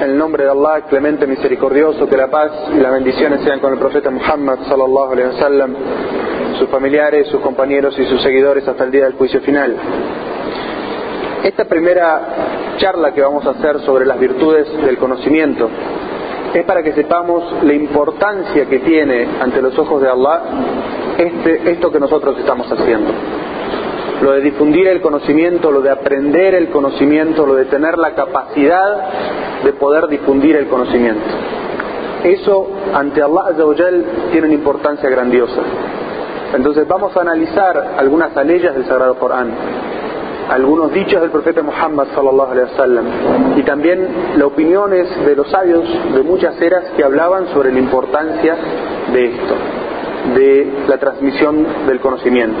el nombre de Allah, clemente, misericordioso, que la paz y las bendiciones sean con el profeta Muhammad sallallahu alaihi wasallam, sus familiares, sus compañeros y sus seguidores hasta el día del juicio final. Esta primera charla que vamos a hacer sobre las virtudes del conocimiento es para que sepamos la importancia que tiene ante los ojos de Allah este, esto que nosotros estamos haciendo lo de difundir el conocimiento, lo de aprender el conocimiento, lo de tener la capacidad de poder difundir el conocimiento. Eso ante Allah Azawajal tiene una importancia grandiosa. Entonces vamos a analizar algunas aleyas del Sagrado Corán, algunos dichos del profeta Muhammad sallallahu alaihi wasallam y también las opiniones de los sabios de muchas eras que hablaban sobre la importancia de esto, de la transmisión del conocimiento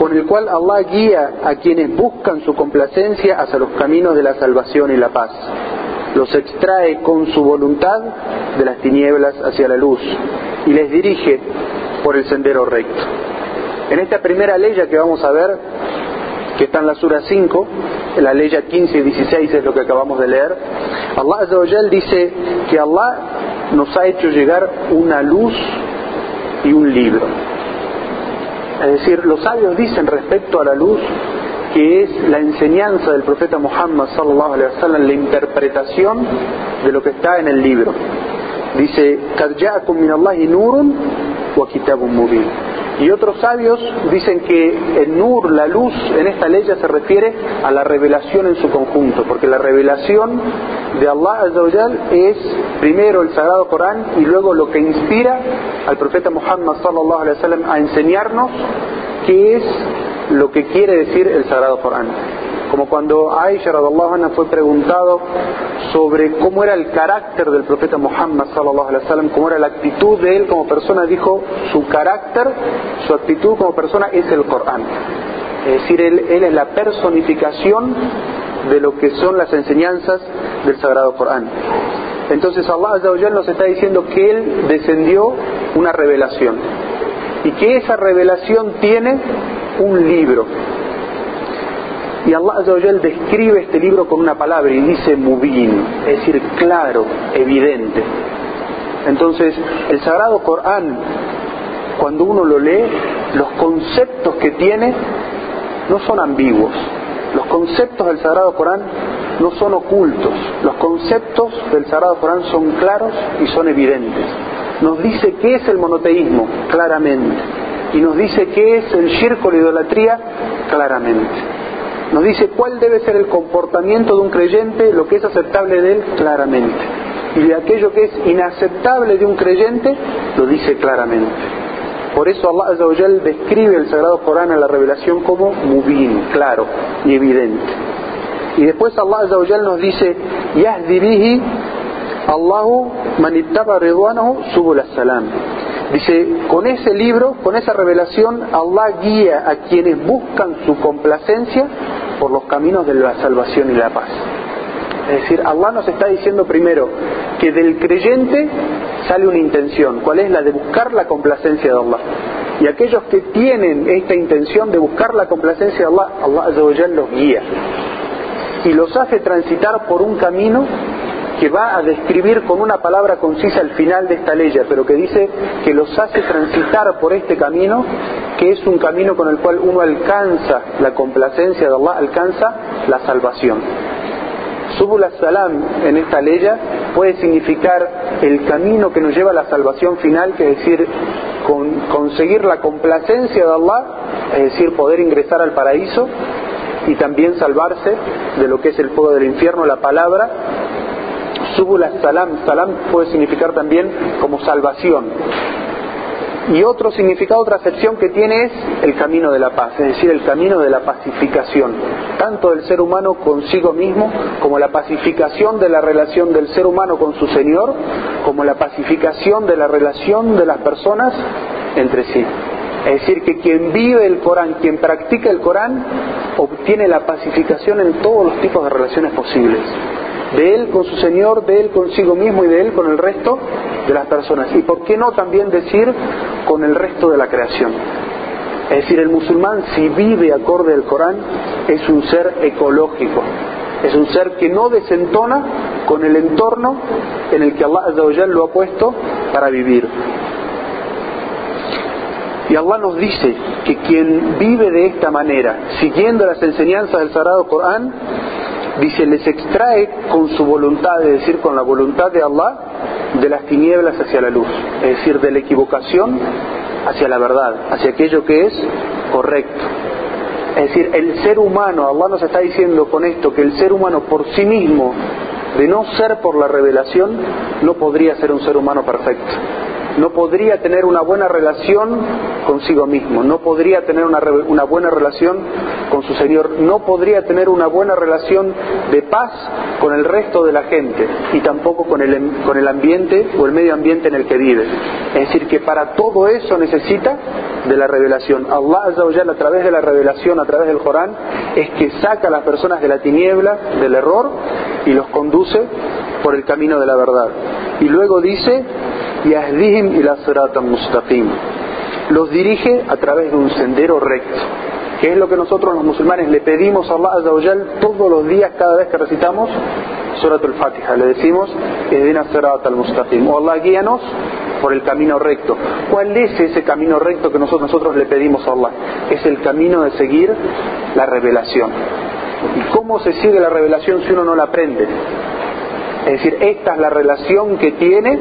con el cual Allah guía a quienes buscan su complacencia hacia los caminos de la salvación y la paz. Los extrae con su voluntad de las tinieblas hacia la luz y les dirige por el sendero recto. En esta primera ley que vamos a ver, que está en la Sura 5, en la ley 15 y 16 es lo que acabamos de leer, Allah Azza dice que Allah nos ha hecho llegar una luz y un libro. Es decir, los sabios dicen respecto a la luz que es la enseñanza del profeta Muhammad sallallahu alaihi wasallam, la interpretación de lo que está en el libro. Dice, "Qad ja'akum min Allahi nurun wa kitabun mubin." Y otros sabios dicen que el nur, la luz, en esta ley se refiere a la revelación en su conjunto, porque la revelación de Allah es primero el Sagrado Corán y luego lo que inspira al profeta Muhammad sallallahu alaihi wasallam a enseñarnos qué es lo que quiere decir el Sagrado Corán como cuando Aisha radallahu anha fue preguntado sobre cómo era el carácter del profeta Muhammad sallallahu alaihi wasallam, cómo era la actitud de él como persona, dijo su carácter, su actitud como persona es el Corán. Es decir, él, él es la personificación de lo que son las enseñanzas del Sagrado Corán. Entonces Allah nos está diciendo que Él descendió una revelación y que esa revelación tiene un libro, y Allah Azawajal describe este libro con una palabra y dice mubin, es decir, claro, evidente. Entonces, el Sagrado Corán, cuando uno lo lee, los conceptos que tiene no son ambiguos. Los conceptos del Sagrado Corán no son ocultos. Los conceptos del Sagrado Corán son claros y son evidentes. Nos dice qué es el monoteísmo, claramente. Y nos dice qué es el shirk la idolatría, claramente nos dice cuál debe ser el comportamiento de un creyente, lo que es aceptable de él claramente. Y de aquello que es inaceptable de un creyente, lo dice claramente. Por eso Allah Azawajal describe el Sagrado Corán en la revelación como mubin, claro y evidente. Y después Allah nos dice, Yahdi Allahu manittaba ridwanahu subul salam. Dice, con ese libro, con esa revelación, Allah guía a quienes buscan su complacencia por los caminos de la salvación y la paz. Es decir, Allah nos está diciendo primero que del creyente sale una intención. ¿Cuál es la de buscar la complacencia de Allah? Y aquellos que tienen esta intención de buscar la complacencia de Allah, Allah los guía y los hace transitar por un camino que va a describir con una palabra concisa el final de esta ley, pero que dice que los hace transitar por este camino, que es un camino con el cual uno alcanza la complacencia de Allah, alcanza la salvación. Subul salam en esta ley puede significar el camino que nos lleva a la salvación final, que es decir, conseguir la complacencia de Allah, es decir, poder ingresar al paraíso y también salvarse de lo que es el fuego del infierno, la palabra, Subul salam, salam puede significar también como salvación. Y otro significado, otra acepción que tiene es el camino de la paz, es decir, el camino de la pacificación, tanto del ser humano consigo mismo, como la pacificación de la relación del ser humano con su Señor, como la pacificación de la relación de las personas entre sí. Es decir, que quien vive el Corán, quien practica el Corán, obtiene la pacificación en todos los tipos de relaciones posibles. De él con su Señor, de él consigo mismo y de él con el resto de las personas. Y por qué no también decir con el resto de la creación. Es decir, el musulmán si vive acorde al Corán es un ser ecológico, es un ser que no desentona con el entorno en el que Allah lo ha puesto para vivir. Y Allah nos dice que quien vive de esta manera, siguiendo las enseñanzas del Sagrado Corán, dice, les extrae con su voluntad, es decir, con la voluntad de Allah, de las tinieblas hacia la luz, es decir, de la equivocación hacia la verdad, hacia aquello que es correcto. Es decir, el ser humano, Allah nos está diciendo con esto que el ser humano por sí mismo, de no ser por la revelación, no podría ser un ser humano perfecto no podría tener una buena relación consigo mismo, no podría tener una, una, buena relación con su Señor, no podría tener una buena relación de paz con el resto de la gente y tampoco con el, con el ambiente o el medio ambiente en el que vive. Es decir, que para todo eso necesita de la revelación. Allah a través de la revelación, a través del Corán, es que saca a las personas de la tiniebla, del error, y los conduce por el camino de la verdad. Y luego dice, yahdihim ila mustaqim. Los dirige a través de un sendero recto, que es lo que nosotros los musulmanes le pedimos a Allah Azza todos los días cada vez que recitamos Surat al-Fatiha. Le decimos, Sirat al-Mustaqim. O Allah, guíanos por el camino recto. ¿Cuál es ese camino recto que nosotros, nosotros le pedimos a Allah? Es el camino de seguir la revelación. ¿Y cómo se sigue la revelación si uno no la aprende? Es decir, esta es la relación que tiene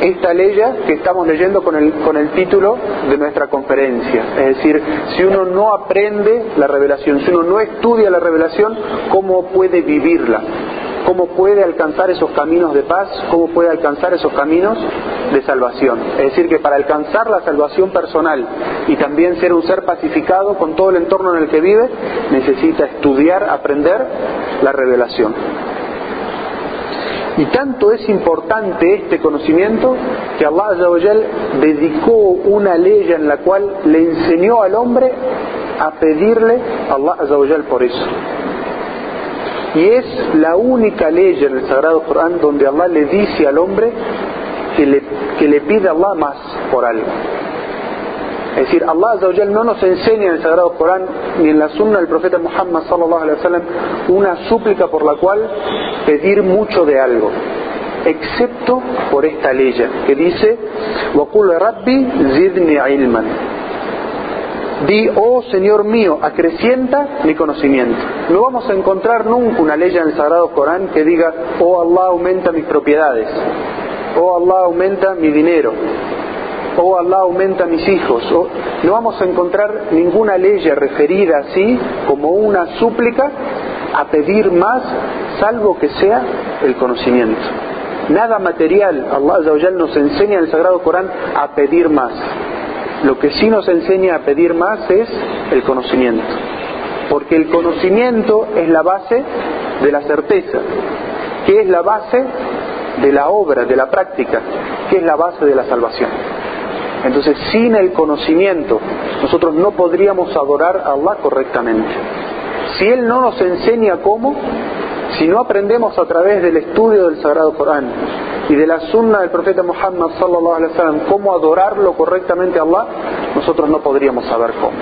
esta ley que estamos leyendo con el, con el título de nuestra conferencia. Es decir, si uno no aprende la revelación, si uno no estudia la revelación, ¿cómo puede vivirla? ¿Cómo puede alcanzar esos caminos de paz? ¿Cómo puede alcanzar esos caminos de salvación? Es decir, que para alcanzar la salvación personal y también ser un ser pacificado con todo el entorno en el que vive, necesita estudiar, aprender la revelación. Y tanto es importante este conocimiento que Allah dedicó una ley en la cual le enseñó al hombre a pedirle a Allah por eso. Y es la única ley en el Sagrado Corán donde Allah le dice al hombre que le, que le pide a Allah más por algo. Es decir, Allah no nos enseña en el Sagrado Corán ni en la Sunna del profeta Muhammad sallallahu una súplica por la cual pedir mucho de algo, excepto por esta ley que dice: "Wa rabbi zidni ilman." Di, oh Señor mío, acrecienta mi conocimiento. No vamos a encontrar nunca una ley en el Sagrado Corán que diga, oh Allah, aumenta mis propiedades, oh Allah, aumenta mi dinero, oh Allah aumenta mis hijos. no vamos a encontrar ninguna ley referida así como una súplica a pedir más, salvo que sea el conocimiento. Nada material, Allah nos enseña en el Sagrado Corán a pedir más. Lo que sí nos enseña a pedir más es el conocimiento. Porque el conocimiento es la base de la certeza, que es la base de la obra, de la práctica, que es la base de la salvación. Entonces, sin el conocimiento, nosotros no podríamos adorar a Allah correctamente. Si Él no nos enseña cómo, si no aprendemos a través del estudio del Sagrado Corán y de la sunna del profeta Muhammad sallallahu alaihi wasallam cómo adorarlo correctamente a Allah, nosotros no podríamos saber cómo.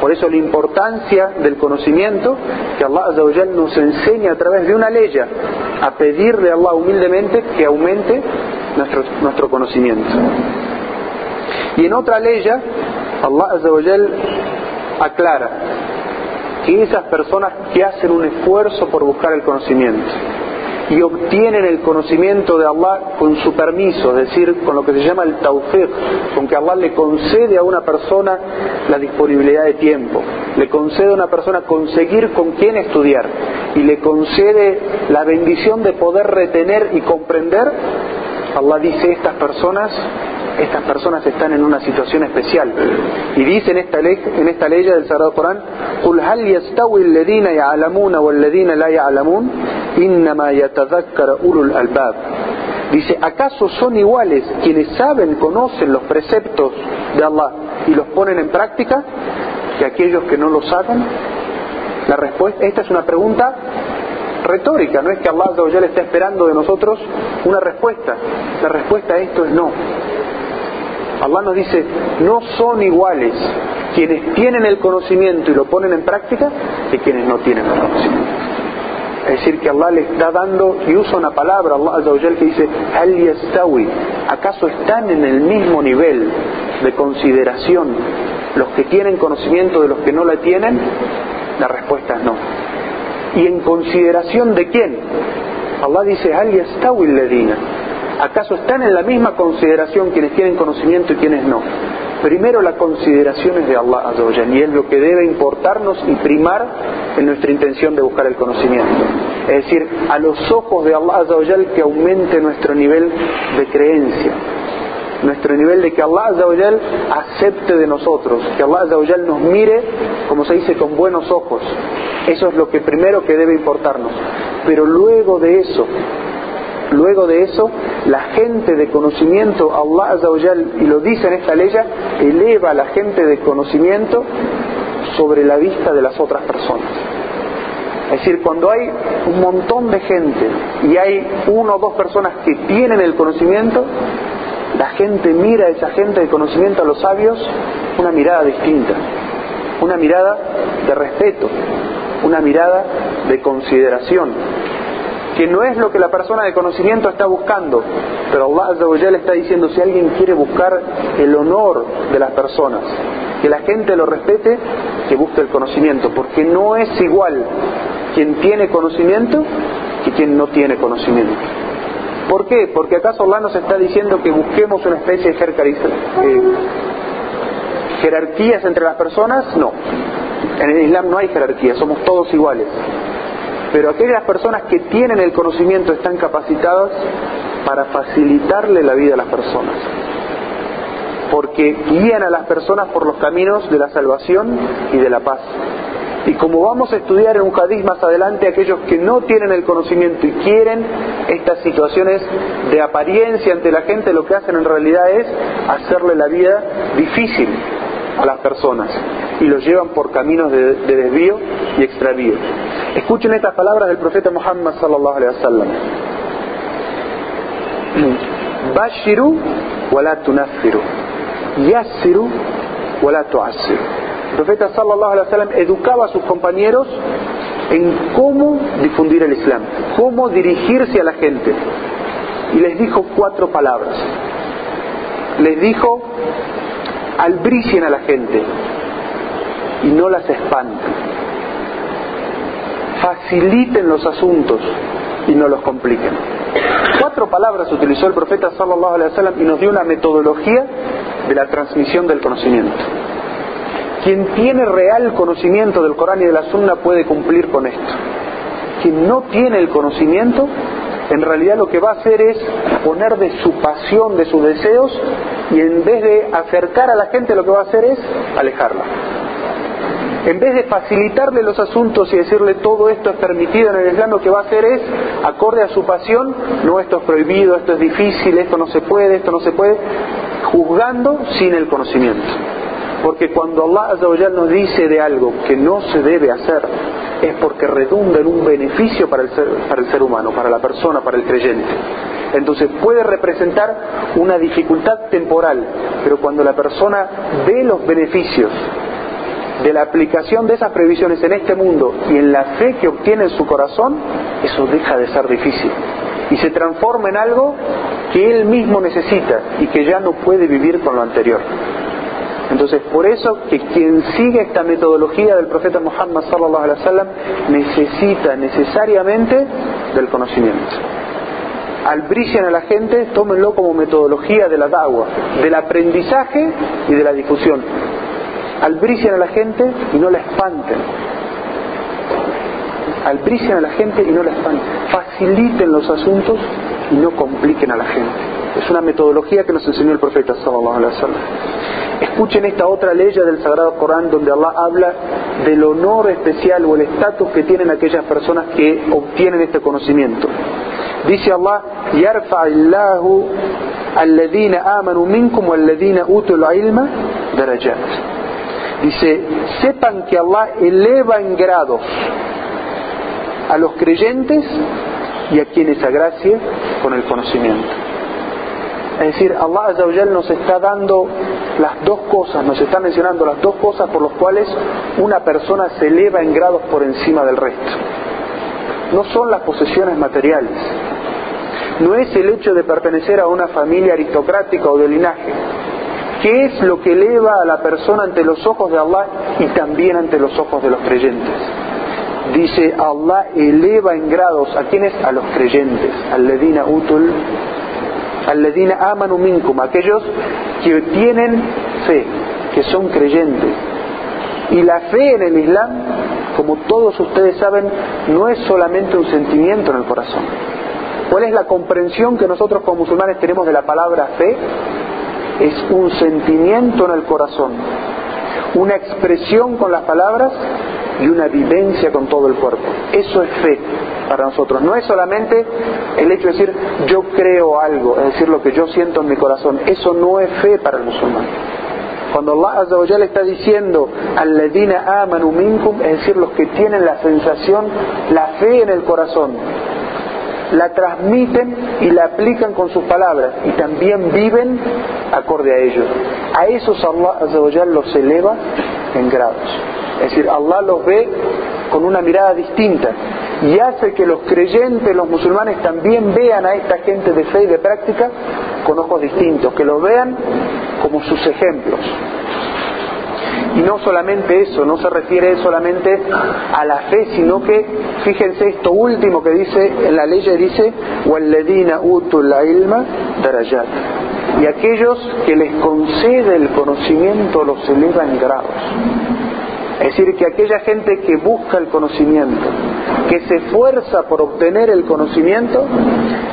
Por eso la importancia del conocimiento que Allah nos enseña a través de una ley a pedirle a Allah humildemente que aumente nuestro, nuestro conocimiento. Y en otra ley, Allah aclara que esas personas que hacen un esfuerzo por buscar el conocimiento y obtienen el conocimiento de Allah con su permiso, es decir, con lo que se llama el tawfiq, con que Allah le concede a una persona la disponibilidad de tiempo, le concede a una persona conseguir con quién estudiar y le concede la bendición de poder retener y comprender, Allah dice, estas personas estas personas están en una situación especial. Y dice en esta ley, en esta ley del Sagrado Corán, قل هل يستوي الذين يعلمون والذين لا يعلمون إنما يتذكر أولو الألباب Dice, ¿acaso son iguales quienes saben, conocen los preceptos de Allah y los ponen en práctica que aquellos que no lo saben? La respuesta, esta es una pregunta retórica, no es que Allah ya le está esperando de nosotros una respuesta. La respuesta a esto es no. Allah nos dice, no son iguales quienes tienen el conocimiento y lo ponen en práctica que quienes no tienen el conocimiento. Es decir, que Allah le está dando, y usa una palabra, Allah que dice, Al yastawi, ¿acaso están en el mismo nivel de consideración los que tienen conocimiento de los que no la tienen? La respuesta es no. ¿Y en consideración de quién? Allah dice, Al yastawi ledina. ¿Acaso están en la misma consideración quienes tienen conocimiento y quienes no? Primero la consideración es de Allah Azawajal y es lo que debe importarnos y primar en nuestra intención de buscar el conocimiento. Es decir, a los ojos de Allah Azawajal que aumente nuestro nivel de creencia, nuestro nivel de que Allah Azawajal acepte de nosotros, que Allah Azawajal nos mire, como se dice, con buenos ojos. Eso es lo que primero que debe importarnos. Pero luego de eso, Luego de eso, la gente de conocimiento, Allah Azawajal, y lo dice en esta ley, eleva a la gente de conocimiento sobre la vista de las otras personas. Es decir, cuando hay un montón de gente y hay una o dos personas que tienen el conocimiento, la gente mira a esa gente de conocimiento, a los sabios, una mirada distinta, una mirada de respeto, una mirada de consideración, que no es lo que la persona de conocimiento está buscando, pero Allah le está diciendo si alguien quiere buscar el honor de las personas, que la gente lo respete, que busque el conocimiento, porque no es igual quien tiene conocimiento que quien no tiene conocimiento. ¿Por qué? Porque acaso Allah nos está diciendo que busquemos una especie de eh, jerarquías entre las personas, no. En el Islam no hay jerarquía, somos todos iguales. Pero aquellas personas que tienen el conocimiento están capacitadas para facilitarle la vida a las personas. Porque guían a las personas por los caminos de la salvación y de la paz. Y como vamos a estudiar en un hadith más adelante, aquellos que no tienen el conocimiento y quieren estas situaciones de apariencia ante la gente, lo que hacen en realidad es hacerle la vida difícil a las personas y los llevan por caminos de, desvío y extravío. Escuchen estas palabras del profeta Muhammad sallallahu alaihi wasallam. Bashiru wa la tunaffiru. Yassiru la El profeta sallallahu alaihi wasallam educaba a sus compañeros en cómo difundir el Islam, cómo dirigirse a la gente. Y les dijo cuatro palabras. Les dijo, albricien a la gente y no las espanten faciliten los asuntos y no los compliquen. Cuatro palabras utilizó el profeta sallallahu y nos dio una metodología de la transmisión del conocimiento. Quien tiene real conocimiento del Corán y de la Sunna puede cumplir con esto. Quien no tiene el conocimiento, en realidad lo que va a hacer es poner de su pasión, de sus deseos, y en vez de acercar a la gente, lo que va a hacer es alejarla en vez de facilitarle los asuntos y decirle todo esto es permitido en el Islam, lo que va a hacer es, acorde a su pasión, no esto es prohibido, esto es difícil, esto no se puede, esto no se puede, juzgando sin el conocimiento. Porque cuando Allah nos dice de algo que no se debe hacer, es porque redunda en un beneficio para el, ser, para el ser humano, para la persona, para el creyente. Entonces puede representar una dificultad temporal, pero cuando la persona ve los beneficios de la aplicación de esas previsiones en este mundo y en la fe que obtiene en su corazón, eso deja de ser difícil y se transforma en algo que él mismo necesita y que ya no puede vivir con lo anterior. Entonces, por eso que quien sigue esta metodología del profeta Muhammad sallallahu alaihi wasallam necesita necesariamente del conocimiento. Albricien a la gente, tómenlo como metodología de la dagua, del aprendizaje y de la difusión albrician a la gente y no la espanten. Albrician a la gente y no la espanten. Faciliten los asuntos y no compliquen a la gente. Es una metodología que nos enseñó el profeta sallallahu alaihi wasallam. Escuchen esta otra ley del Sagrado Corán donde Allah habla del honor especial o el estatus que tienen aquellas personas que obtienen este conocimiento. Dice Allah, yarfa alladhina amanu minkum wal utul ilma darajat. Dice, sepan que Allah eleva en grados a los creyentes y a quienes agracie con el conocimiento. Es decir, Allah Azzawajal nos está dando las dos cosas, nos está mencionando las dos cosas por las cuales una persona se eleva en grados por encima del resto. No son las posesiones materiales, no es el hecho de pertenecer a una familia aristocrática o de linaje. ¿Qué es lo que eleva a la persona ante los ojos de Allah y también ante los ojos de los creyentes? Dice, Allah eleva en grados a quienes? A los creyentes. Al-ledina utul, al-ledina amanu minkum, aquellos que tienen fe, que son creyentes. Y la fe en el Islam, como todos ustedes saben, no es solamente un sentimiento en el corazón. ¿Cuál es la comprensión que nosotros como musulmanes tenemos de la palabra fe? Es un sentimiento en el corazón, una expresión con las palabras y una vivencia con todo el cuerpo. Eso es fe para nosotros. No es solamente el hecho de decir yo creo algo, es decir, lo que yo siento en mi corazón. Eso no es fe para el musulmán. Cuando Allah Azza wa está diciendo al ledina amanu minkum, es decir, los que tienen la sensación, la fe en el corazón, la transmiten y la aplican con sus palabras y también viven acorde a ellos. A esos Allah los eleva en grados. Es decir, Allah los ve con una mirada distinta y hace que los creyentes, los musulmanes también vean a esta gente de fe y de práctica con ojos distintos, que los vean como sus ejemplos. Y no solamente eso, no se refiere solamente a la fe, sino que, fíjense esto último que dice en la ley, dice, utul ilma darajat. Y aquellos que les concede el conocimiento los eleva en grados. Es decir, que aquella gente que busca el conocimiento, que se esfuerza por obtener el conocimiento,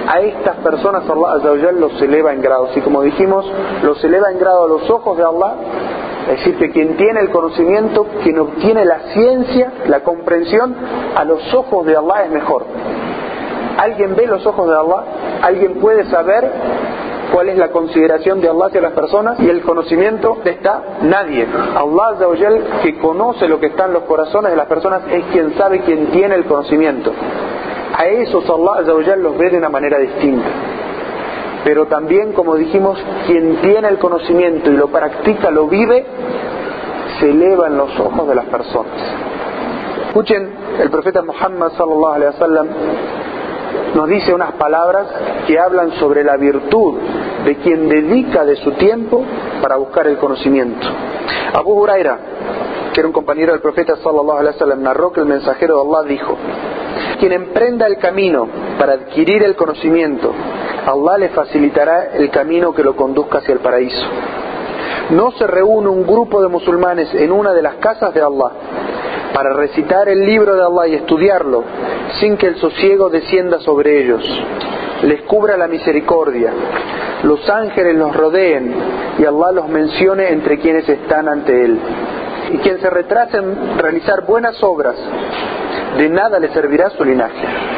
a estas personas Allah los eleva en grados. Y como dijimos, los eleva en grado a los ojos de Allah es decir, que quien tiene el conocimiento, quien obtiene la ciencia, la comprensión, a los ojos de Allah es mejor. ¿Alguien ve los ojos de Allah? ¿Alguien puede saber cuál es la consideración de Allah hacia las personas y el conocimiento está nadie. Allah que conoce lo que está en los corazones de las personas es quien sabe, quien tiene el conocimiento. A esos Allah los ve de una manera distinta pero también, como dijimos, quien tiene el conocimiento y lo practica, lo vive, se eleva en los ojos de las personas. Escuchen, el profeta Muhammad sallallahu alaihi wasallam nos dice unas palabras que hablan sobre la virtud de quien dedica de su tiempo para buscar el conocimiento. Abu Huraira, que era un compañero del profeta sallallahu alaihi wasallam, narró que el mensajero de Allah dijo: quien emprenda el camino para adquirir el conocimiento Allah le facilitará el camino que lo conduzca hacia el paraíso. No se reúne un grupo de musulmanes en una de las casas de Allah para recitar el libro de Allah y estudiarlo sin que el sosiego descienda sobre ellos, les cubra la misericordia, los ángeles los rodeen y Allah los mencione entre quienes están ante Él. Y quien se retrase en realizar buenas obras, de nada le servirá su linaje.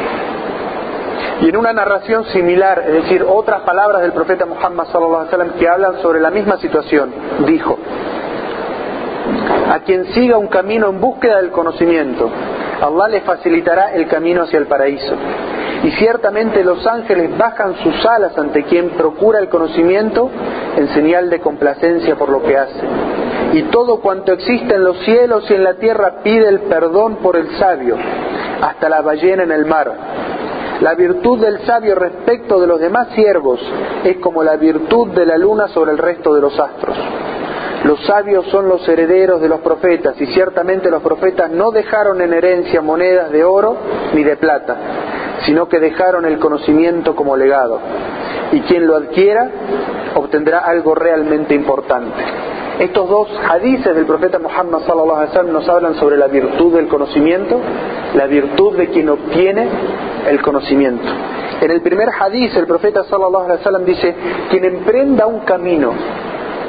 Y en una narración similar, es decir, otras palabras del profeta Muhammad wasallam que hablan sobre la misma situación, dijo: A quien siga un camino en búsqueda del conocimiento, Allah le facilitará el camino hacia el paraíso. Y ciertamente los ángeles bajan sus alas ante quien procura el conocimiento en señal de complacencia por lo que hace. Y todo cuanto existe en los cielos y en la tierra pide el perdón por el sabio, hasta la ballena en el mar la virtud del sabio respecto de los demás siervos es como la virtud de la luna sobre el resto de los astros. Los sabios son los herederos de los profetas y ciertamente los profetas no dejaron en herencia monedas de oro ni de plata, sino que dejaron el conocimiento como legado. Y quien lo adquiera obtendrá algo realmente importante. Estos dos hadices del profeta Muhammad sallallahu alaihi wasallam nos hablan sobre la virtud del conocimiento, la virtud de quien obtiene el conocimiento. En el primer hadith el profeta sallallahu alaihi wasallam dice, quien emprenda un camino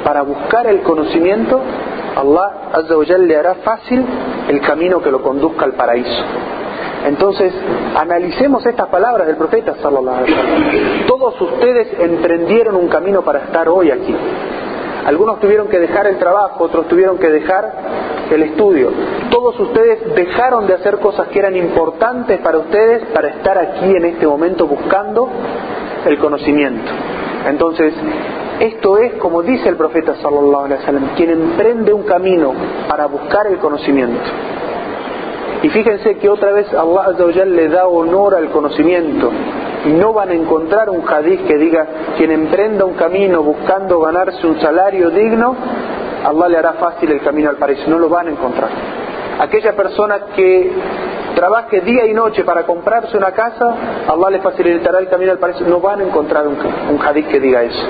para buscar el conocimiento, Allah azza le hará fácil el camino que lo conduzca al paraíso. Entonces, analicemos estas palabras del profeta sallallahu alaihi wasallam. Todos ustedes emprendieron un camino para estar hoy aquí. Algunos tuvieron que dejar el trabajo, otros tuvieron que dejar el estudio. Todos ustedes dejaron de hacer cosas que eran importantes para ustedes para estar aquí en este momento buscando el conocimiento. Entonces, esto es como dice el profeta sallallahu quien emprende un camino para buscar el conocimiento. Y fíjense que otra vez Allah le da honor al conocimiento. No van a encontrar un hadith que diga, quien emprenda un camino buscando ganarse un salario digno, Allah le hará fácil el camino al paraíso. No lo van a encontrar. Aquella persona que trabaje día y noche para comprarse una casa, Allah le facilitará el camino al paraíso. No van a encontrar un, un hadith que diga eso.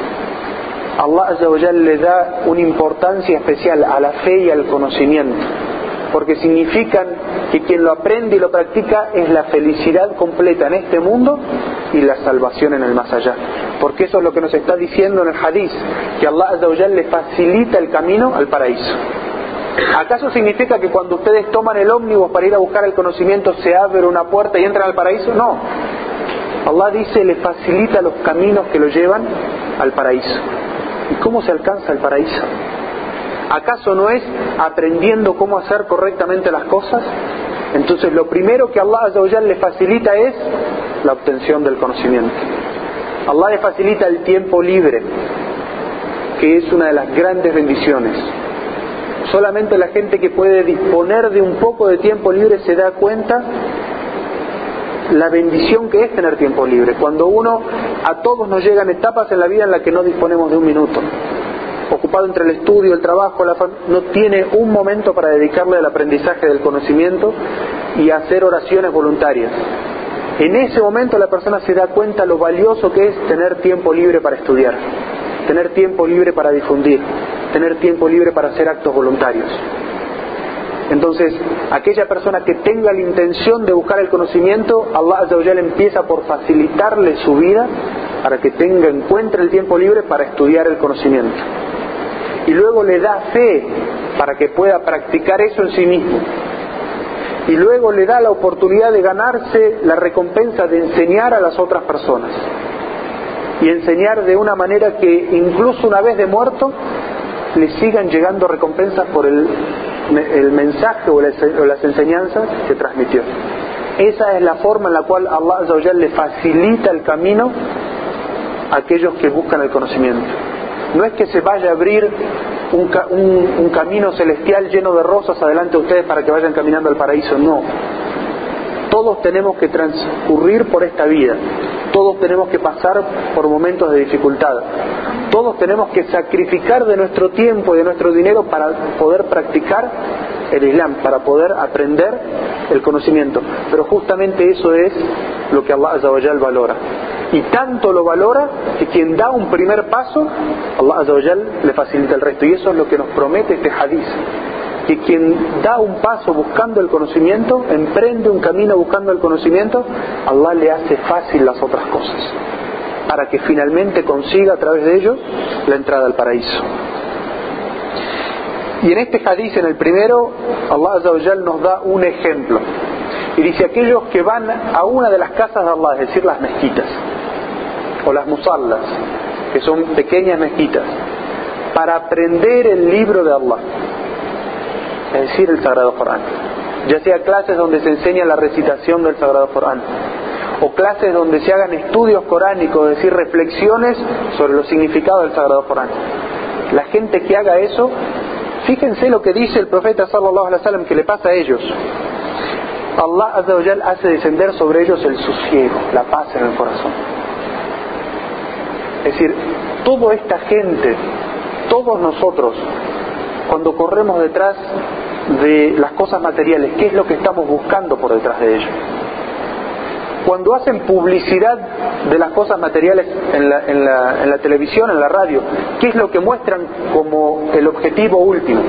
Allah le da una importancia especial a la fe y al conocimiento porque significan que quien lo aprende y lo practica es la felicidad completa en este mundo y la salvación en el más allá. Porque eso es lo que nos está diciendo en el hadith, que Allah le facilita el camino al paraíso. ¿Acaso significa que cuando ustedes toman el ómnibus para ir a buscar el conocimiento se abre una puerta y entran al paraíso? No. Allah dice, le facilita los caminos que lo llevan al paraíso. ¿Y cómo se alcanza el paraíso? ¿Acaso no es aprendiendo cómo hacer correctamente las cosas? Entonces lo primero que Allah le facilita es la obtención del conocimiento. Allah le facilita el tiempo libre, que es una de las grandes bendiciones. Solamente la gente que puede disponer de un poco de tiempo libre se da cuenta la bendición que es tener tiempo libre. Cuando uno, a todos nos llegan etapas en la vida en las que no disponemos de un minuto ocupado entre el estudio, el trabajo, la no tiene un momento para dedicarle al aprendizaje del conocimiento y hacer oraciones voluntarias. En ese momento la persona se da cuenta lo valioso que es tener tiempo libre para estudiar, tener tiempo libre para difundir, tener tiempo libre para hacer actos voluntarios. Entonces, aquella persona que tenga la intención de buscar el conocimiento, Allah empieza por facilitarle su vida para que tenga, encuentre el tiempo libre para estudiar el conocimiento y luego le da fe para que pueda practicar eso en sí mismo. Y luego le da la oportunidad de ganarse la recompensa de enseñar a las otras personas. Y enseñar de una manera que incluso una vez de muerto le sigan llegando recompensas por el, mensaje o las enseñanzas que transmitió. Esa es la forma en la cual Allah le facilita el camino a aquellos que buscan el conocimiento. No es que se vaya a abrir un, camino celestial lleno de rosas adelante de ustedes para que vayan caminando al paraíso, no. Todos tenemos que transcurrir por esta vida, todos tenemos que pasar por momentos de dificultad, todos tenemos que sacrificar de nuestro tiempo y de nuestro dinero para poder practicar el Islam, para poder aprender el conocimiento. Pero justamente eso es lo que Allah valora y tanto lo valora que quien da un primer paso, Allah le facilita el resto. Y eso es lo que nos promete este hadith. Que quien da un paso buscando el conocimiento, emprende un camino buscando el conocimiento, Allah le hace fácil las otras cosas. Para que finalmente consiga a través de ello la entrada al paraíso. Y en este hadith, en el primero, Allah nos da un ejemplo. Y dice, aquellos que van a una de las casas de Allah, es decir, las mezquitas, o las musallas, que son pequeñas mezquitas, para aprender el libro de Allah, es decir, el Sagrado Corán. Ya sea clases donde se enseña la recitación del Sagrado Corán, o clases donde se hagan estudios coránicos, es decir, reflexiones sobre los significados del Sagrado Corán. La gente que haga eso, fíjense lo que dice el profeta sallallahu alaihi wasallam que le pasa a ellos. Allah hace descender sobre ellos el sosiego, la paz en el corazón. Es decir, toda esta gente, todos nosotros, cuando corremos detrás de las cosas materiales, ¿qué es lo que estamos buscando por detrás de ello? Cuando hacen publicidad de las cosas materiales en la, en, la, en la televisión, en la radio, ¿qué es lo que muestran como el objetivo último?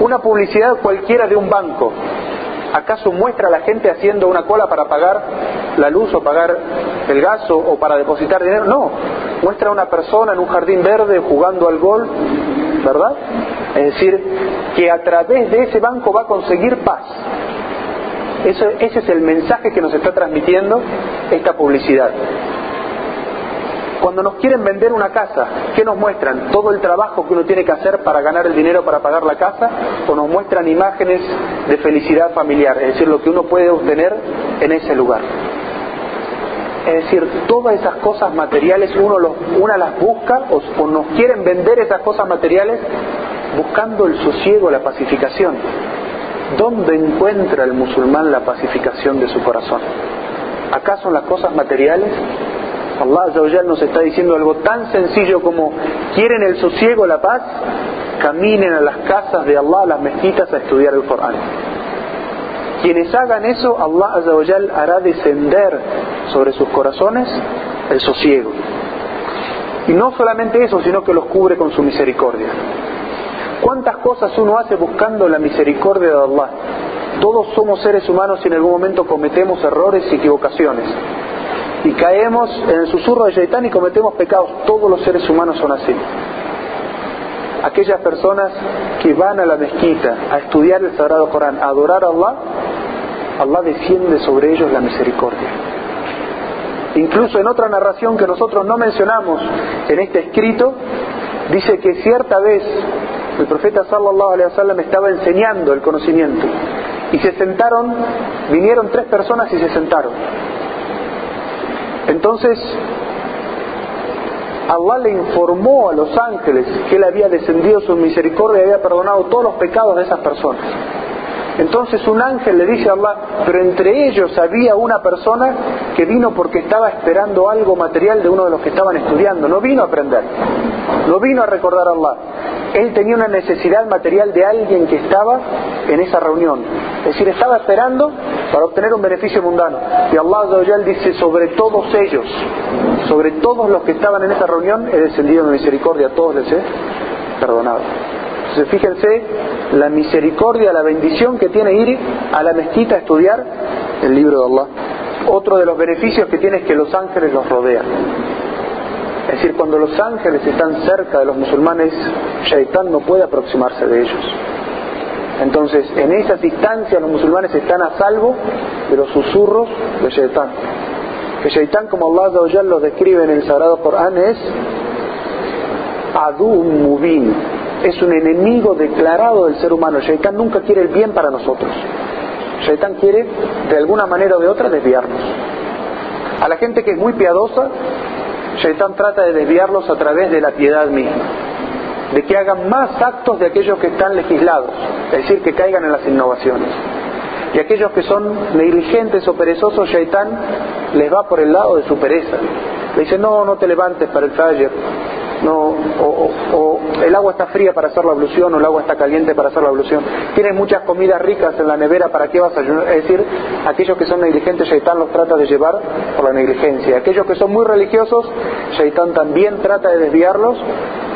Una publicidad cualquiera de un banco, ¿acaso muestra a la gente haciendo una cola para pagar la luz o pagar el gas o, para depositar dinero? No, muestra a una persona en un jardín verde jugando al gol, ¿verdad? Es decir, que a través de ese banco va a conseguir paz. Ese es el mensaje que nos está transmitiendo esta publicidad. Cuando nos quieren vender una casa, ¿qué nos muestran? ¿Todo el trabajo que uno tiene que hacer para ganar el dinero para pagar la casa? ¿O nos muestran imágenes de felicidad familiar? Es decir, lo que uno puede obtener en ese lugar. Es decir, todas esas cosas materiales uno una las busca o nos quieren vender esas cosas materiales buscando el sosiego, la pacificación. ¿Dónde encuentra el musulmán la pacificación de su corazón? ¿Acaso en las cosas materiales? Allah nos está diciendo algo tan sencillo como quieren el sosiego, la paz, caminen a las casas de Allah, a las mezquitas a estudiar el Corán. Quienes hagan eso, Allah hará descender sobre sus corazones el sosiego. Y no solamente eso, sino que los cubre con su misericordia. ¿Cuántas cosas uno hace buscando la misericordia de Allah? Todos somos seres humanos y en algún momento cometemos errores y equivocaciones y caemos en el susurro de Shaitán y cometemos pecados. Todos los seres humanos son así. Aquellas personas que van a la mezquita a estudiar el Sagrado Corán, a adorar a Allah, Allah desciende sobre ellos la misericordia. Incluso en otra narración que nosotros no mencionamos en este escrito, dice que cierta vez el profeta sallallahu alaihi wasallam estaba enseñando el conocimiento y se sentaron, vinieron tres personas y se sentaron. Entonces, Allah le informó a los ángeles que Él había descendido su misericordia y había perdonado todos los pecados de esas personas. Entonces un ángel le dice a Allah, pero entre ellos había una persona que vino porque estaba esperando algo material de uno de los que estaban estudiando, no vino a aprender, no vino a recordar a Allah. Él tenía una necesidad material de alguien que estaba en esa reunión. Es decir, estaba esperando para obtener un beneficio mundano. Y Allah dice, sobre todos ellos, sobre todos los que estaban en esa reunión, he descendido mi misericordia, a todos les he perdonado. Entonces fíjense la misericordia, la bendición que tiene ir a la mezquita a estudiar el libro de Allah. Otro de los beneficios que tiene es que los ángeles los rodean. Es decir, cuando los ángeles están cerca de los musulmanes, Shaitán no puede aproximarse de ellos. Entonces, en esas instancias los musulmanes están a salvo de los susurros de Shaitán. Que Shaitán, como Allah lo describe en el Sagrado Corán, es Adu Mubin, es un enemigo declarado del ser humano. Shaitán nunca quiere el bien para nosotros. Shaitán quiere, de alguna manera o de otra, desviarnos. A la gente que es muy piadosa, Shaitán trata de desviarlos a través de la piedad misma, de que hagan más actos de aquellos que están legislados, es decir, que caigan en las innovaciones. Y aquellos que son negligentes o perezosos, Shaitán les va por el lado de su pereza. Le dice, no, no te levantes para el taller, no, o, el agua está fría para hacer la ablución o el agua está caliente para hacer la ablución. Tienes muchas comidas ricas en la nevera, ¿para qué vas a ayunar? Es decir, aquellos que son negligentes, Shaitán los trata de llevar por la negligencia. Aquellos que son muy religiosos, Shaitán también trata de desviarlos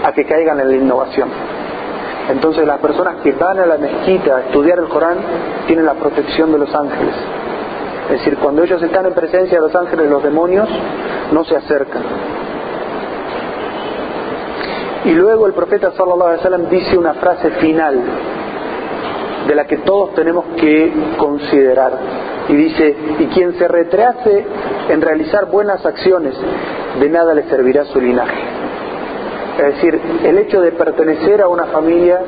a que caigan en la innovación. Entonces las personas que van a la mezquita a estudiar el Corán tienen la protección de los ángeles. Es decir, cuando ellos están en presencia de los ángeles, los demonios no se acercan. Y luego el profeta sallallahu alaihi wasallam dice una frase final de la que todos tenemos que considerar. Y dice, y quien se retrase en realizar buenas acciones, de nada le servirá su linaje. Es decir, el hecho de pertenecer a una familia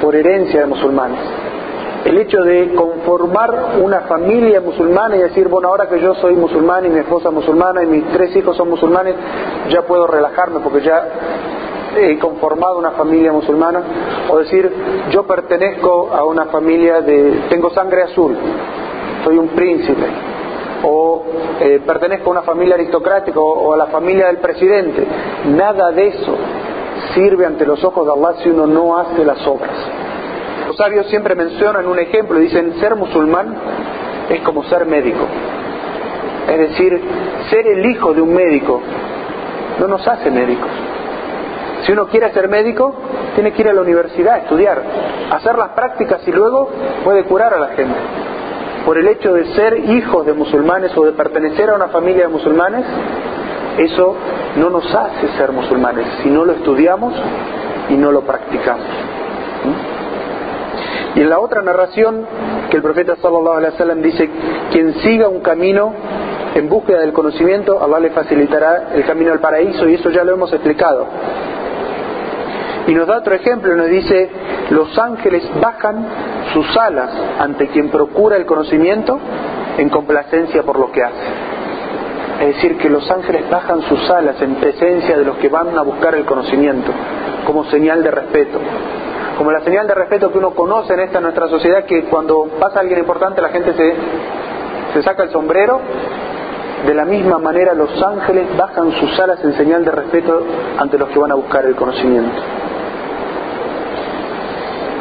por herencia de musulmanes, el hecho de conformar una familia musulmana y decir, bueno, ahora que yo soy musulmán y mi esposa musulmana y mis tres hijos son musulmanes, ya puedo relajarme porque ya he conformado una familia musulmana, o decir, yo pertenezco a una familia de, tengo sangre azul, soy un príncipe, o eh, pertenezco a una familia aristocrática o, a la familia del presidente. Nada de eso sirve ante los ojos de Allah si uno no hace las obras. Los sabios siempre mencionan un ejemplo, dicen, ser musulmán es como ser médico. Es decir, ser el hijo de un médico no nos hace médicos. Si uno quiere ser médico, tiene que ir a la universidad a estudiar, hacer las prácticas y luego puede curar a la gente. Por el hecho de ser hijos de musulmanes o de pertenecer a una familia de musulmanes, eso no nos hace ser musulmanes si no lo estudiamos y no lo practicamos. ¿Mm? Y en la otra narración que el profeta sallallahu alaihi wasallam dice, quien siga un camino en búsqueda del conocimiento, Allah le facilitará el camino al paraíso y eso ya lo hemos explicado. Y nos da otro ejemplo, nos dice, los ángeles bajan sus alas ante quien procura el conocimiento en complacencia por lo que hace. Es decir, que los ángeles bajan sus alas en presencia de los que van a buscar el conocimiento, como señal de respeto. Como la señal de respeto que uno conoce en esta nuestra sociedad, que cuando pasa alguien importante la gente se, se saca el sombrero, de la misma manera los ángeles bajan sus alas en señal de respeto ante los que van a buscar el conocimiento.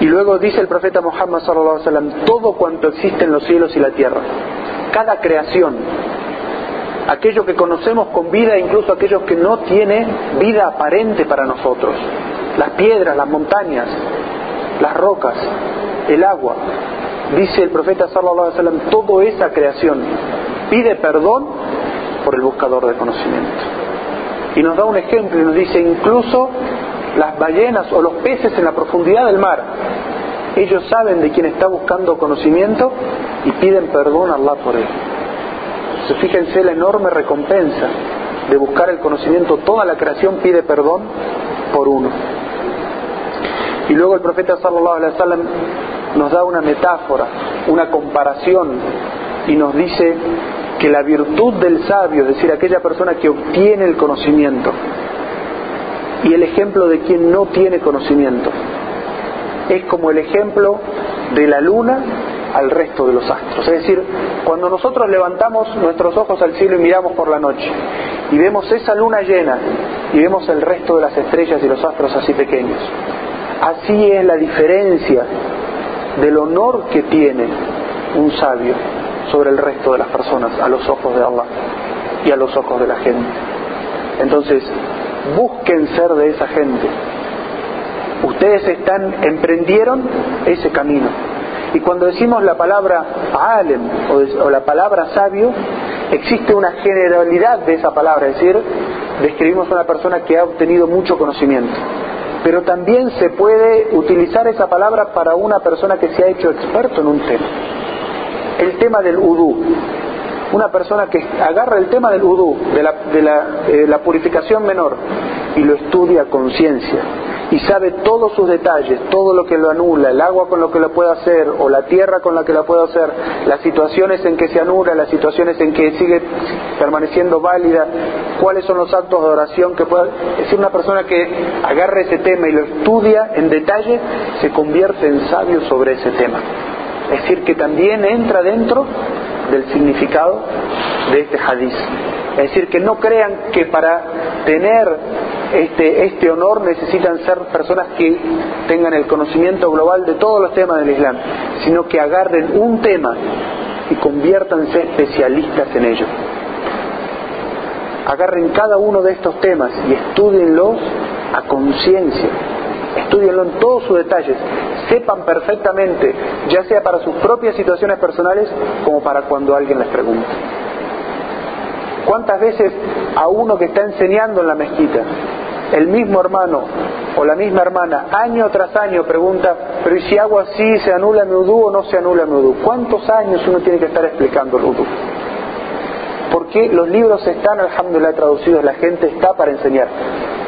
Y luego dice el profeta Muhammad sallallahu alaihi wasallam, todo cuanto existe en los cielos y la tierra, cada creación, aquello que conocemos con vida, incluso aquellos que no tiene vida aparente para nosotros, las piedras, las montañas, las rocas, el agua, dice el profeta sallallahu alaihi wasallam, toda esa creación pide perdón por el buscador de conocimiento. Y nos da un ejemplo y nos dice incluso las ballenas o los peces en la profundidad del mar, ellos saben de quién está buscando conocimiento y piden perdón a Allah por él. Entonces fíjense la enorme recompensa de buscar el conocimiento. Toda la creación pide perdón por uno. Y luego el profeta sallallahu alaihi wasallam nos da una metáfora, una comparación y nos dice que la virtud del sabio, es decir, aquella persona que obtiene el conocimiento, y el ejemplo de quien no tiene conocimiento. Es como el ejemplo de la luna al resto de los astros. Es decir, cuando nosotros levantamos nuestros ojos al cielo y miramos por la noche y vemos esa luna llena y vemos el resto de las estrellas y los astros así pequeños, así es la diferencia del honor que tiene un sabio sobre el resto de las personas a los ojos de Allah y a los ojos de la gente. Entonces, busquen ser de esa gente. Ustedes están, emprendieron ese camino. Y cuando decimos la palabra alem o, la palabra sabio, existe una generalidad de esa palabra, es decir, describimos a una persona que ha obtenido mucho conocimiento. Pero también se puede utilizar esa palabra para una persona que se ha hecho experto en un tema. El tema del udú una persona que agarra el tema del udú, de, la, de la, purificación menor, y lo estudia a conciencia, y sabe todos sus detalles, todo lo que lo anula, el agua con lo que lo puede hacer, o la tierra con la que lo puede hacer, las situaciones en que se anula, las situaciones en que sigue permaneciendo válida, cuáles son los actos de oración que pueda... Es decir, una persona que agarra ese tema y lo estudia en detalle, se convierte en sabio sobre ese tema. Es decir, que también entra dentro del significado de este hadiz. Es decir, que no crean que para tener este, este honor necesitan ser personas que tengan el conocimiento global de todos los temas del Islam, sino que agarren un tema y conviértanse especialistas en ello. Agarren cada uno de estos temas y estudienlos a conciencia, estudienlo en todos sus detalles, sepan perfectamente, ya sea para sus propias situaciones personales como para cuando alguien les pregunte. ¿Cuántas veces a uno que está enseñando en la mezquita, el mismo hermano o la misma hermana, año tras año pregunta, pero ¿y si hago así, se anula mi udú o no se anula mi udú? ¿Cuántos años uno tiene que estar explicando el udú? Porque los libros están, alhamdulillah, traducidos, la gente está para enseñar.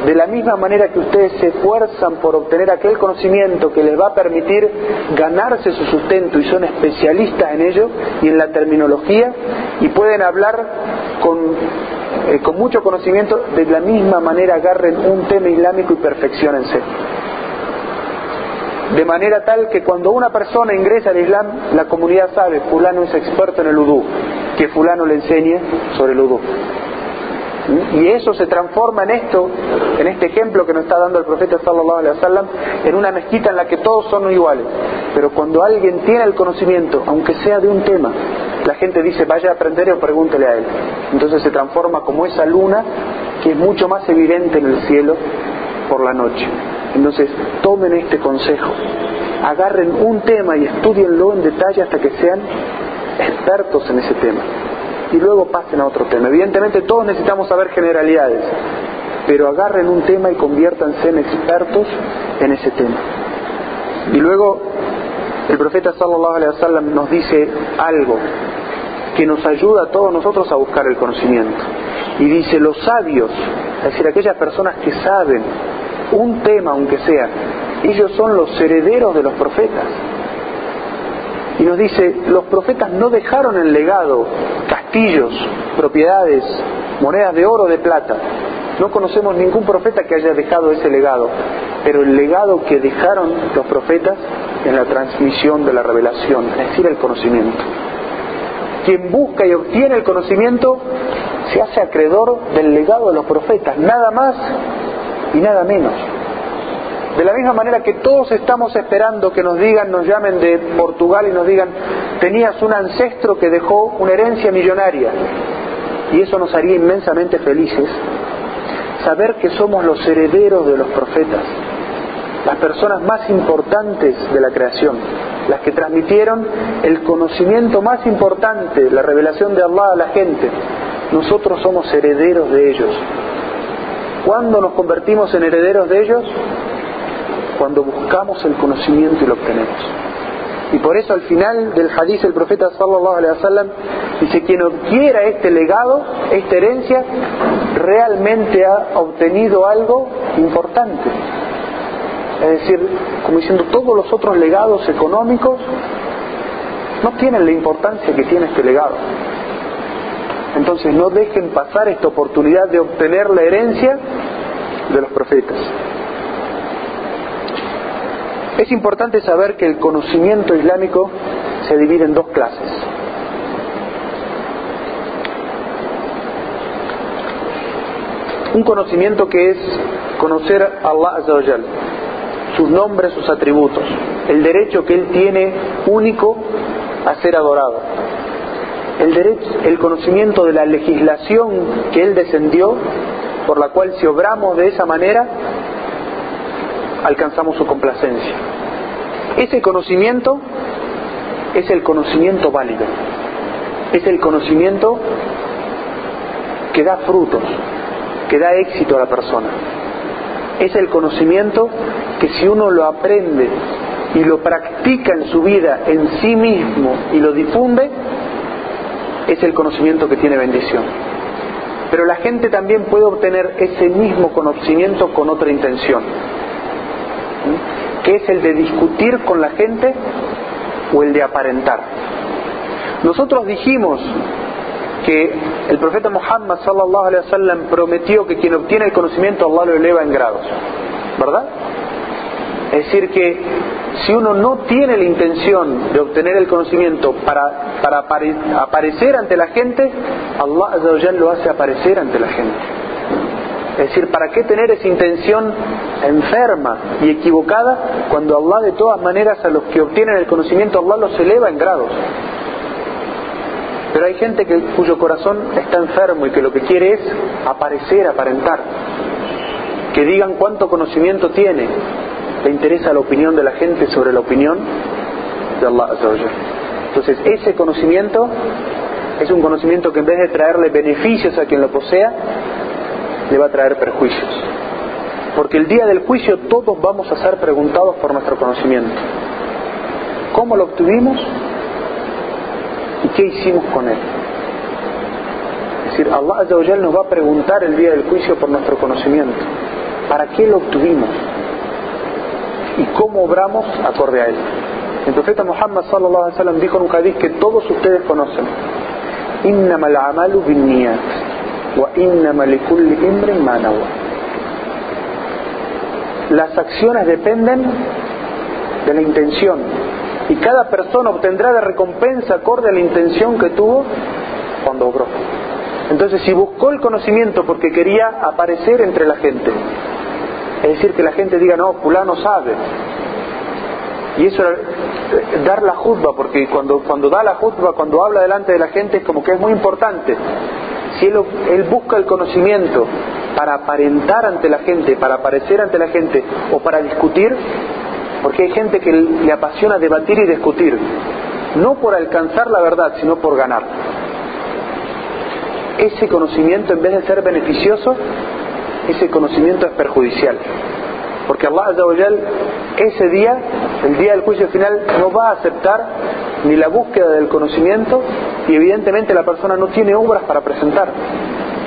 De la misma manera que ustedes se esfuerzan por obtener aquel conocimiento que les va a permitir ganarse su sustento y son especialistas en ello y en la terminología y pueden hablar con, eh, con mucho conocimiento, de la misma manera agarren un tema islámico y perfeccionense. De manera tal que cuando una persona ingresa al Islam, la comunidad sabe, fulano es experto en el udú, que fulano le enseñe sobre el udú. Y eso se transforma en esto, en este ejemplo que nos está dando el profeta sallallahu alaihi wasallam, en una mezquita en la que todos son iguales. Pero cuando alguien tiene el conocimiento, aunque sea de un tema, la gente dice vaya a aprender o pregúntele a él. Entonces se transforma como esa luna que es mucho más evidente en el cielo por la noche. Entonces tomen este consejo, agarren un tema y estudienlo en detalle hasta que sean expertos en ese tema. Y luego pasen a otro tema. Evidentemente todos necesitamos saber generalidades, pero agarren un tema y conviértanse en expertos en ese tema. Y luego el profeta sallallahu alaihi wasallam nos dice algo que nos ayuda a todos nosotros a buscar el conocimiento. Y dice, los sabios, es decir, aquellas personas que saben un tema aunque sea, ellos son los herederos de los profetas. Y nos dice, los profetas no dejaron en legado castillos, propiedades, monedas de oro, de plata. No conocemos ningún profeta que haya dejado ese legado, pero el legado que dejaron los profetas es la transmisión de la revelación, es decir, el conocimiento. Quien busca y obtiene el conocimiento se hace acreedor del legado de los profetas, nada más y nada menos. De la misma manera que todos estamos esperando que nos digan, nos llamen de Portugal y nos digan, tenías un ancestro que dejó una herencia millonaria, y eso nos haría inmensamente felices, saber que somos los herederos de los profetas, las personas más importantes de la creación, las que transmitieron el conocimiento más importante, la revelación de Allah a la gente. Nosotros somos herederos de ellos. ¿Cuándo nos convertimos en herederos de ellos? Cuando buscamos el conocimiento y lo obtenemos. Y por eso al final del hadith el profeta sallallahu alaihi wasallam dice quien adquiera este legado, esta herencia, realmente ha obtenido algo importante. Es decir, como diciendo, todos los otros legados económicos no tienen la importancia que tiene este legado. Entonces no dejen pasar esta oportunidad de obtener la herencia de los profetas. Es importante saber que el conocimiento islámico se divide en dos clases. Un conocimiento que es conocer a Allah Azza sus nombres, sus atributos, el derecho que Él tiene único a ser adorado, el, derecho, el conocimiento de la legislación que Él descendió, por la cual si obramos de esa manera, alcanzamos su complacencia. Ese conocimiento es el conocimiento válido, es el conocimiento que da frutos, que da éxito a la persona. Es el conocimiento que si uno lo aprende y lo practica en su vida en sí mismo y lo difunde, es el conocimiento que tiene bendición. Pero la gente también puede obtener ese mismo conocimiento con otra intención, que es el de discutir con la gente o el de aparentar. Nosotros dijimos que el profeta Muhammad sallallahu alaihi wasallam prometió que quien obtiene el conocimiento Allah lo eleva en grados, ¿verdad? Es decir que si uno no tiene la intención de obtener el conocimiento para, para aparecer ante la gente, Allah lo hace aparecer ante la gente. Es decir, ¿para qué tener esa intención enferma y equivocada cuando Allah de todas maneras a los que obtienen el conocimiento Allah los eleva en grados? Pero hay gente cuyo corazón está enfermo y que lo que quiere es aparecer, aparentar. Que digan cuánto conocimiento tiene. Le interesa la opinión de la gente sobre la opinión de Allah. Entonces, ese conocimiento es un conocimiento que en vez de traerle beneficios a quien lo posea, le va a traer perjuicios. Porque el día del juicio todos vamos a ser preguntados por nuestro conocimiento. ¿Cómo lo obtuvimos? ¿Y qué hicimos con él? Es decir, Allah nos va a preguntar el día del juicio por nuestro conocimiento. ¿Para qué lo obtuvimos? ¿Y cómo obramos acorde a él? El profeta Muhammad sallallahu alaihi wasallam dijo en un hadith que todos ustedes conocen. amalu wa Las acciones dependen de la intención y cada persona obtendrá de recompensa acorde a la intención que tuvo cuando obró. Entonces, si buscó el conocimiento porque quería aparecer entre la gente, es decir, que la gente diga, no, fulano sabe, Y eso eh, dar la juzba, porque cuando, cuando da la juzba, cuando habla delante de la gente, es como que es muy importante. Si él, él busca el conocimiento para aparentar ante la gente, para aparecer ante la gente o para discutir, porque hay gente que le apasiona debatir y discutir, no por alcanzar la verdad, sino por ganar. Ese conocimiento, en vez de ser beneficioso, ese conocimiento es perjudicial. Porque Allah Azawajal, ese día, el día del juicio final, no va a aceptar ni la búsqueda del conocimiento y evidentemente la persona no tiene obras para presentar.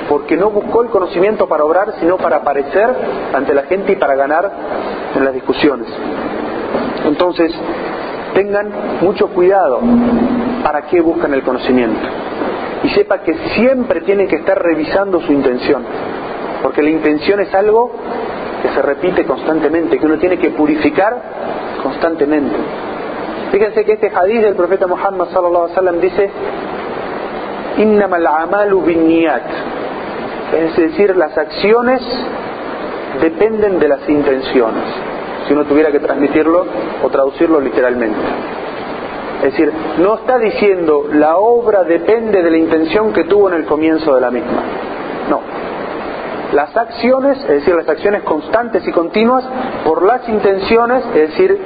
Porque no buscó el conocimiento para obrar, sino para aparecer ante la gente y para ganar en las discusiones. Entonces, tengan mucho cuidado para qué buscan el conocimiento. Y sepa que siempre tienen que estar revisando su intención. Porque la intención es algo que se repite constantemente, que uno tiene que purificar constantemente. Fíjense que este hadith del profeta Muhammad sallallahu alaihi wasallam dice innamal amalu binniyat. Es decir, las acciones dependen de las intenciones. Si uno tuviera que transmitirlo o traducirlo literalmente. Es decir, no está diciendo la obra depende de la intención que tuvo en el comienzo de la misma. No, las acciones, es decir, las acciones constantes y continuas, por las intenciones, es decir,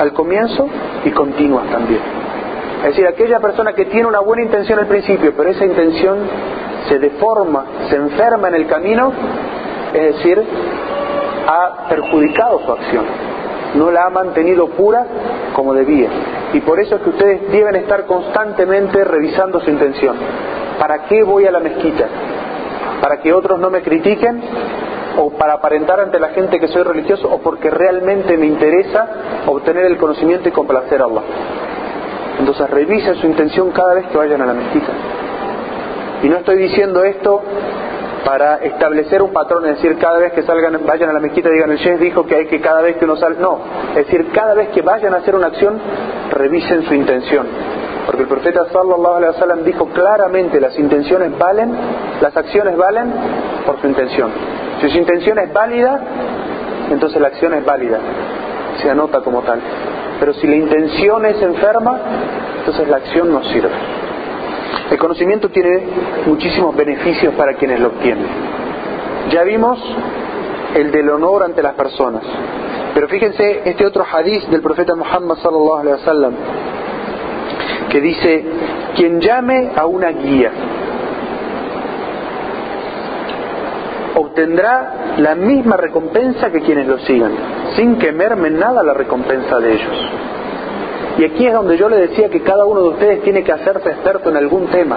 al comienzo y continuas también. Es decir, aquella persona que tiene una buena intención al principio, pero esa intención se deforma, se enferma en el camino, es decir, ha perjudicado su acción, no la ha mantenido pura como debía. Y por eso es que ustedes deben estar constantemente revisando su intención. ¿Para qué voy a la mezquita? Para que otros no me critiquen o para aparentar ante la gente que soy religioso o porque realmente me interesa obtener el conocimiento y complacer a Allah. Entonces revisen su intención cada vez que vayan a la mezquita. Y no estoy diciendo esto para establecer un patrón, es decir, cada vez que salgan, vayan a la mezquita digan el chef dijo que hay que cada vez que uno sale, no, es decir, cada vez que vayan a hacer una acción, revisen su intención porque el profeta sallallahu alaihi wasallam dijo claramente las intenciones valen, las acciones valen por su intención. Si su intención es válida, entonces la acción es válida, se anota como tal. Pero si la intención es enferma, entonces la acción no sirve. El conocimiento tiene muchísimos beneficios para quienes lo obtienen. Ya vimos el del honor ante las personas. Pero fíjense este otro hadith del profeta Muhammad sallallahu alaihi wasallam que dice, quien llame a una guía obtendrá la misma recompensa que quienes lo sigan, sin que merme nada la recompensa de ellos. Y aquí es donde yo le decía que cada uno de ustedes tiene que hacerse experto en algún tema.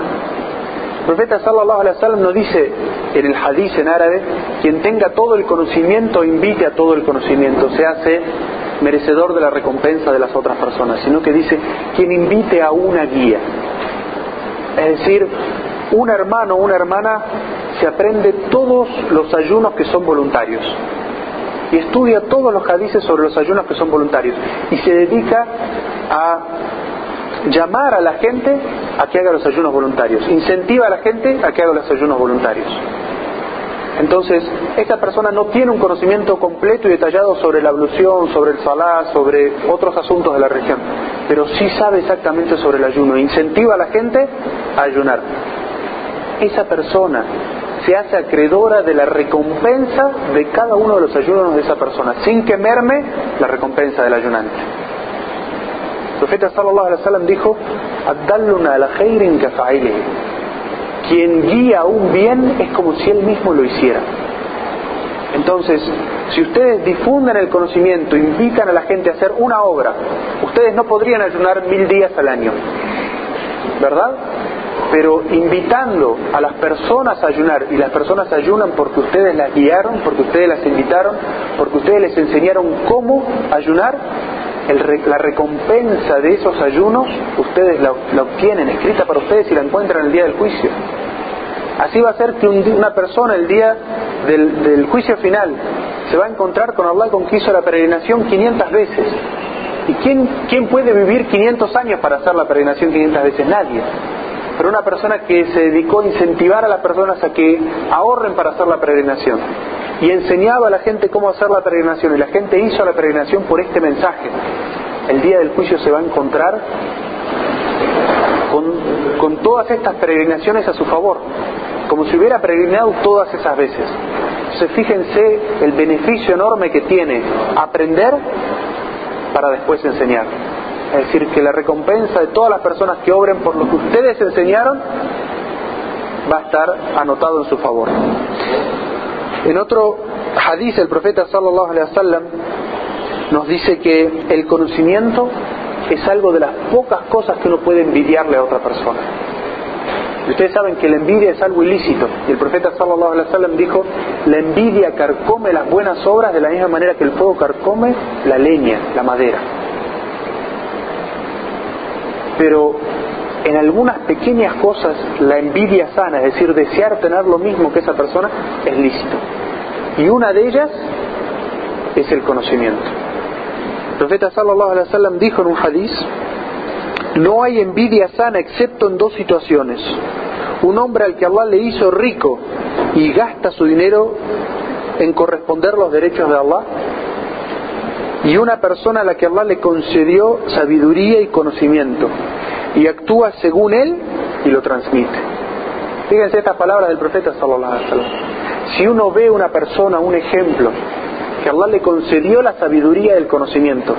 El profeta sallallahu alaihi wasallam nos dice en el hadith en árabe, quien tenga todo el conocimiento invite a todo el conocimiento, se hace merecedor de la recompensa de las otras personas, sino que dice quien invite a una guía. Es decir, un hermano o una hermana se aprende todos los ayunos que son voluntarios y estudia todos los hadices sobre los ayunos que son voluntarios y se dedica a llamar a la gente a que haga los ayunos voluntarios, incentiva a la gente a que haga los ayunos voluntarios. Entonces, esta persona no tiene un conocimiento completo y detallado sobre la ablución, sobre el salá, sobre otros asuntos de la religión, pero sí sabe exactamente sobre el ayuno, incentiva a la gente a ayunar. Esa persona se hace acreedora de la recompensa de cada uno de los ayunos de esa persona, sin que merme la recompensa del ayunante. El profeta sallallahu alaihi wasallam dijo: "Addalluna ala khairin quien guía un bien es como si él mismo lo hiciera. Entonces, si ustedes difunden el conocimiento, invitan a la gente a hacer una obra, ustedes no podrían ayunar mil días al año, ¿verdad? Pero invitando a las personas a ayunar, y las personas ayunan porque ustedes las guiaron, porque ustedes las invitaron, porque ustedes les enseñaron cómo ayunar, la recompensa de esos ayunos ustedes la, obtienen escrita para ustedes y la encuentran el día del juicio. Así va a ser que una persona el día del, juicio final se va a encontrar con Allah con que hizo la peregrinación 500 veces. ¿Y quién, quién puede vivir 500 años para hacer la peregrinación 500 veces? Nadie. Pero una persona que se dedicó a incentivar a las personas a que ahorren para hacer la peregrinación y enseñaba a la gente cómo hacer la peregrinación y la gente hizo la peregrinación por este mensaje. el día del juicio se va a encontrar con, todas estas peregrinaciones a su favor, como si hubiera peregrinado todas esas veces. Entonces fíjense el beneficio enorme que tiene aprender para después enseñar. Es decir, que la recompensa de todas las personas que obren por lo que ustedes enseñaron va a estar anotado en su favor. En otro hadith el profeta sallallahu alaihi wasallam nos dice que el conocimiento es algo de las pocas cosas que uno puede envidiarle a otra persona. Y ustedes saben que la envidia es algo ilícito. Y el profeta sallallahu alaihi wasallam dijo, la envidia carcome las buenas obras de la misma manera que el fuego carcome la leña, la madera. Pero en algunas pequeñas cosas la envidia sana, es decir, desear tener lo mismo que esa persona, es lícito. Y una de ellas es el conocimiento. El profeta sallallahu alaihi wasallam dijo en un hadiz, no hay envidia sana excepto en dos situaciones. Un hombre al que Allah le hizo rico y gasta su dinero en corresponder los derechos de Allah. Y una persona a la que Allah le concedió sabiduría y conocimiento y actúa según él y lo transmite. Fíjense estas palabras del profeta sallallahu alaihi wasallam. Si uno ve una persona, un ejemplo, que Allah le concedió la sabiduría y el conocimiento,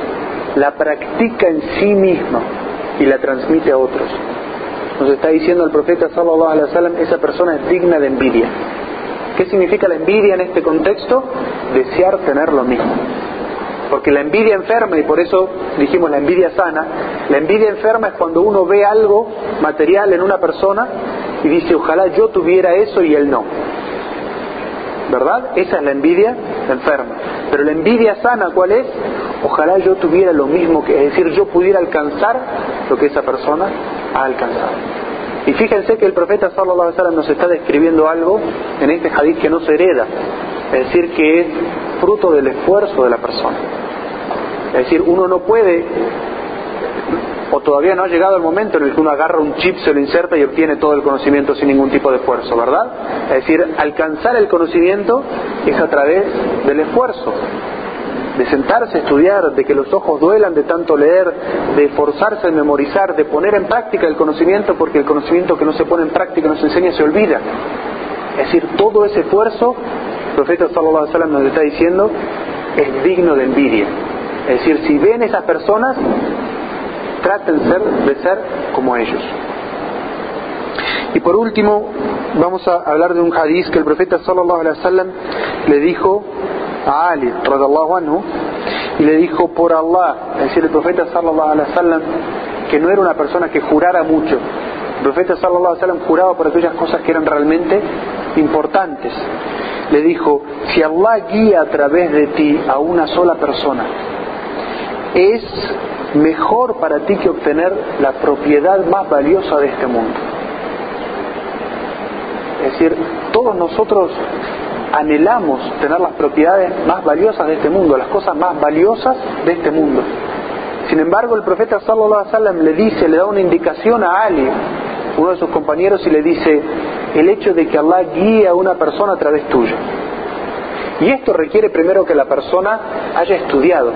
la practica en sí mismo y la transmite a otros. Nos está diciendo el profeta sallallahu alaihi wasallam, esa persona es digna de envidia. ¿Qué significa la envidia en este contexto? Desear tener lo mismo. Porque la envidia enferma, y por eso dijimos la envidia sana, la envidia enferma es cuando uno ve algo material en una persona y dice, ojalá yo tuviera eso y él no. ¿Verdad? Esa es la envidia enferma. Pero la envidia sana, ¿cuál es? Ojalá yo tuviera lo mismo que, es decir, yo pudiera alcanzar lo que esa persona ha alcanzado. Y fíjense que el profeta sallallahu alaihi wasallam nos está describiendo algo en este hadith que no se hereda, es decir, que es fruto del esfuerzo de la persona. Es decir, uno no puede, o todavía no ha llegado el momento en el que uno agarra un chip, se lo inserta y obtiene todo el conocimiento sin ningún tipo de esfuerzo, ¿verdad? Es decir, alcanzar el conocimiento es a través del esfuerzo, de sentarse a estudiar, de que los ojos duelan de tanto leer, de esforzarse en memorizar, de poner en práctica el conocimiento, porque el conocimiento que no se pone en práctica, no se enseña, se olvida. Es decir, todo ese esfuerzo, profeta sallallahu alaihi wasallam nos está diciendo, es digno de envidia. Es decir, si ven esas personas, traten ser, de ser como ellos. Y por último, vamos a hablar de un hadiz que el profeta sallallahu alaihi wasallam le dijo a Ali, radallahu anhu, y le dijo por Allah, es decir, el profeta sallallahu alaihi wasallam, que no era una persona que jurara mucho. El profeta sallallahu alaihi wasallam juraba por aquellas cosas que eran realmente importantes. Le dijo, si Allah guía a través de ti a una sola persona, es mejor para ti que obtener la propiedad más valiosa de este mundo. Es decir, todos nosotros anhelamos tener las propiedades más valiosas de este mundo, las cosas más valiosas de este mundo. Sin embargo, el profeta sallallahu alaihi wasallam le dice, le da una indicación a Ali, uno de sus compañeros, y le dice, el hecho de que Allah guíe a una persona a través tuyo. Y esto requiere primero que la persona haya estudiado,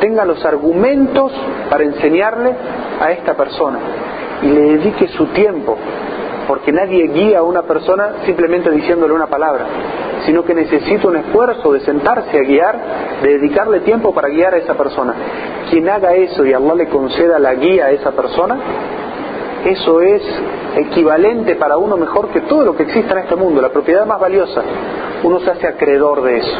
tenga los argumentos para enseñarle a esta persona y le dedique su tiempo, porque nadie guía a una persona simplemente diciéndole una palabra, sino que necesita un esfuerzo de sentarse a guiar, de dedicarle tiempo para guiar a esa persona. Quien haga eso y Allah le conceda la guía a esa persona, eso es equivalente para uno mejor que todo lo que exista en este mundo, la propiedad más valiosa. Uno se hace acreedor de eso.